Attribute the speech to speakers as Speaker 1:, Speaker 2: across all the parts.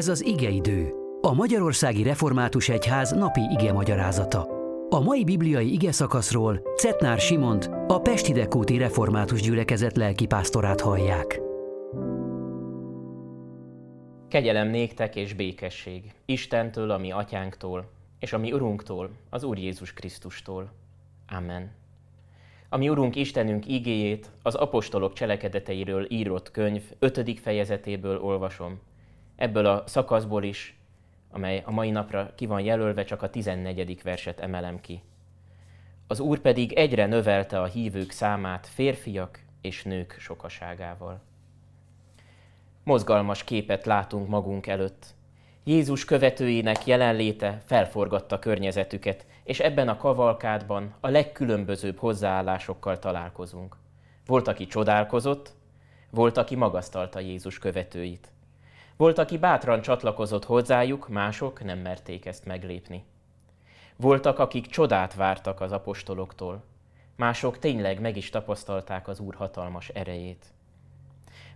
Speaker 1: Ez az igeidő, a Magyarországi Református Egyház napi ige magyarázata. A mai bibliai ige szakaszról Cetnár Simont, a Pesti Dekóti Református Gyülekezet lelkipásztorát hallják.
Speaker 2: Kegyelem néktek és békesség Istentől, ami atyánktól, és ami Urunktól, az Úr Jézus Krisztustól. Amen. Ami Urunk Istenünk igéjét az apostolok cselekedeteiről írott könyv 5. fejezetéből olvasom. Ebből a szakaszból is, amely a mai napra ki van jelölve, csak a 14. verset emelem ki. Az Úr pedig egyre növelte a hívők számát férfiak és nők sokaságával. Mozgalmas képet látunk magunk előtt. Jézus követőinek jelenléte felforgatta környezetüket, és ebben a kavalkádban a legkülönbözőbb hozzáállásokkal találkozunk. Volt, aki csodálkozott, volt, aki magasztalta Jézus követőit. Volt, aki bátran csatlakozott hozzájuk, mások nem merték ezt meglépni. Voltak, akik csodát vártak az apostoloktól, mások tényleg meg is tapasztalták az Úr hatalmas erejét.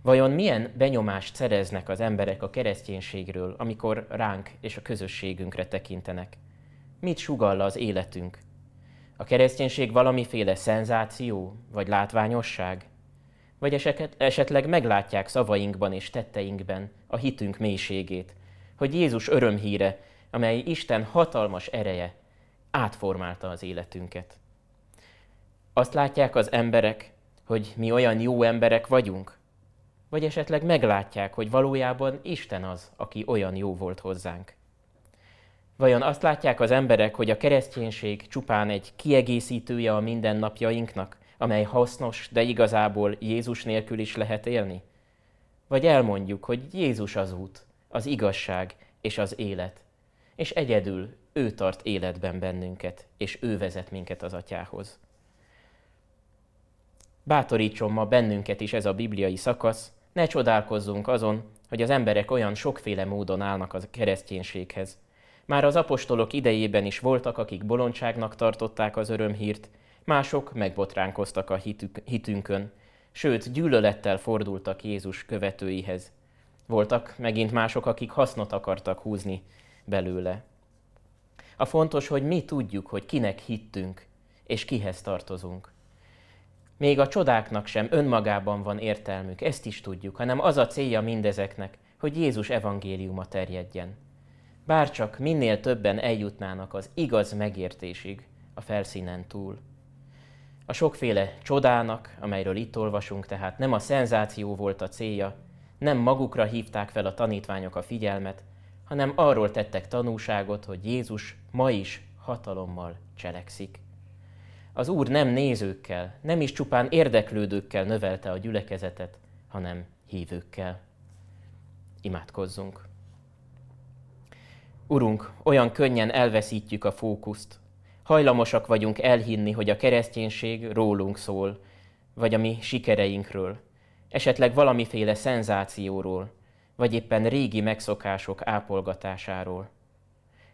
Speaker 2: Vajon milyen benyomást szereznek az emberek a kereszténységről, amikor ránk és a közösségünkre tekintenek? Mit sugall az életünk? A kereszténység valamiféle szenzáció vagy látványosság? Vagy esetleg meglátják szavainkban és tetteinkben a hitünk mélységét, hogy Jézus örömhíre, amely Isten hatalmas ereje átformálta az életünket. Azt látják az emberek, hogy mi olyan jó emberek vagyunk, vagy esetleg meglátják, hogy valójában Isten az, aki olyan jó volt hozzánk. Vajon azt látják az emberek, hogy a kereszténység csupán egy kiegészítője a mindennapjainknak, amely hasznos, de igazából Jézus nélkül is lehet élni? Vagy elmondjuk, hogy Jézus az út, az igazság és az élet, és egyedül ő tart életben bennünket, és ő vezet minket az atyához. Bátorítson ma bennünket is ez a bibliai szakasz, ne csodálkozzunk azon, hogy az emberek olyan sokféle módon állnak a kereszténységhez. Már az apostolok idejében is voltak, akik bolondságnak tartották az örömhírt, mások megbotránkoztak a hitük, hitünkön, sőt gyűlölettel fordultak Jézus követőihez. Voltak megint mások, akik hasznot akartak húzni belőle. A fontos, hogy mi tudjuk, hogy kinek hittünk, és kihez tartozunk. Még a csodáknak sem önmagában van értelmük, ezt is tudjuk, hanem az a célja mindezeknek, hogy Jézus evangéliuma terjedjen. Bárcsak minél többen eljutnának az igaz megértésig a felszínen túl. A sokféle csodának, amelyről itt olvasunk, tehát nem a szenzáció volt a célja, nem magukra hívták fel a tanítványok a figyelmet, hanem arról tettek tanúságot, hogy Jézus ma is hatalommal cselekszik. Az Úr nem nézőkkel, nem is csupán érdeklődőkkel növelte a gyülekezetet, hanem hívőkkel. Imádkozzunk! Urunk, olyan könnyen elveszítjük a fókuszt. Hajlamosak vagyunk elhinni, hogy a kereszténység rólunk szól, vagy a mi sikereinkről, esetleg valamiféle szenzációról, vagy éppen régi megszokások ápolgatásáról.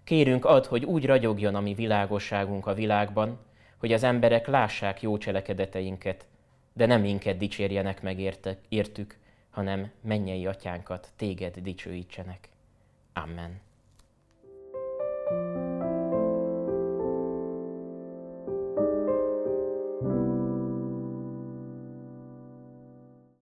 Speaker 2: Kérünk ad, hogy úgy ragyogjon a mi világosságunk a világban, hogy az emberek lássák jó cselekedeteinket, de nem minket dicsérjenek meg értek, értük, hanem mennyei atyánkat, téged dicsőítsenek. Amen.